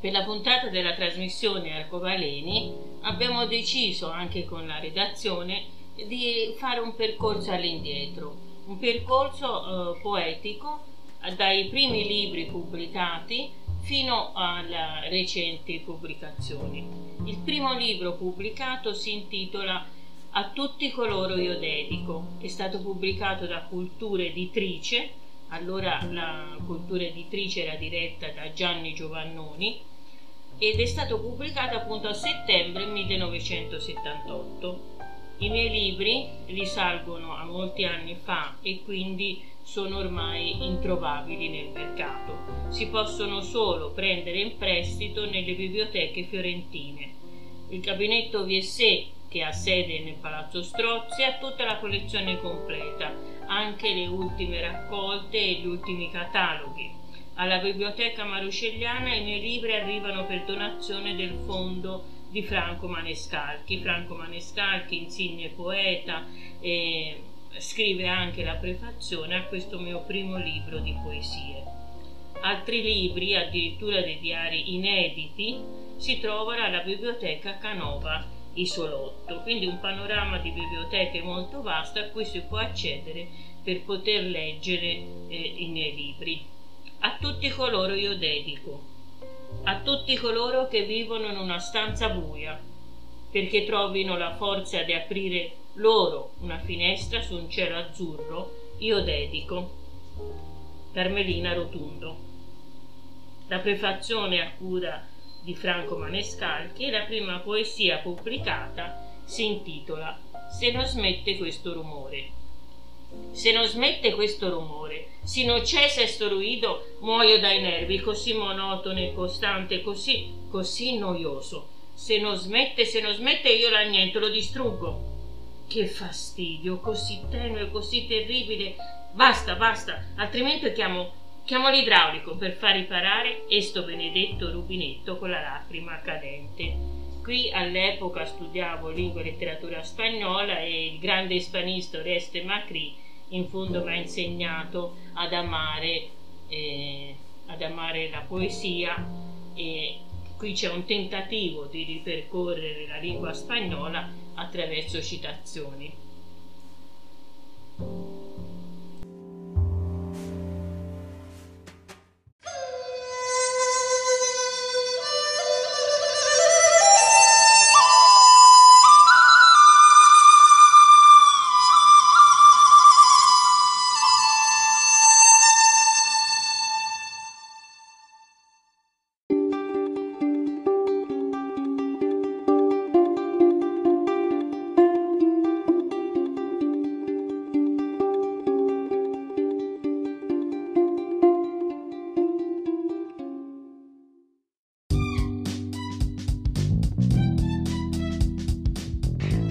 Per la puntata della trasmissione Arcobaleni abbiamo deciso anche con la redazione di fare un percorso all'indietro, un percorso eh, poetico dai primi libri pubblicati fino alle recenti pubblicazioni. Il primo libro pubblicato si intitola A tutti coloro io dedico, è stato pubblicato da Cultura Editrice, allora la Cultura Editrice era diretta da Gianni Giovannoni ed è stato pubblicato appunto a settembre 1978. I miei libri risalgono a molti anni fa e quindi sono ormai introvabili nel mercato. Si possono solo prendere in prestito nelle biblioteche fiorentine. Il gabinetto VSE, che ha sede nel Palazzo Strozzi, ha tutta la collezione completa, anche le ultime raccolte e gli ultimi cataloghi. Alla Biblioteca Maruscelliana i miei libri arrivano per donazione del fondo di Franco Manescalchi. Franco Manescalchi, insigne poeta, eh, scrive anche la prefazione a questo mio primo libro di poesie. Altri libri, addirittura dei diari inediti, si trovano alla Biblioteca Canova Isolotto, quindi un panorama di biblioteche molto vasto a cui si può accedere per poter leggere eh, i miei libri. A tutti coloro io dedico, a tutti coloro che vivono in una stanza buia, perché trovino la forza di aprire loro una finestra su un cielo azzurro, io dedico. Carmelina Rotundo. La prefazione a cura di Franco Manescalchi e la prima poesia pubblicata si intitola Se non smette questo rumore. Se non smette questo rumore, se non cessa sto ruido, muoio dai nervi, così monotono e costante, così, così noioso. Se non smette, se non smette, io l'anniento, lo distruggo. Che fastidio, così tenue, così terribile. Basta, basta, altrimenti chiamo, chiamo l'idraulico per far riparare esto benedetto rubinetto con la lacrima cadente. Qui all'epoca studiavo lingua e letteratura spagnola e il grande ispanista Oreste Macri in fondo mi ha insegnato ad amare, eh, ad amare la poesia e qui c'è un tentativo di ripercorrere la lingua spagnola attraverso citazioni.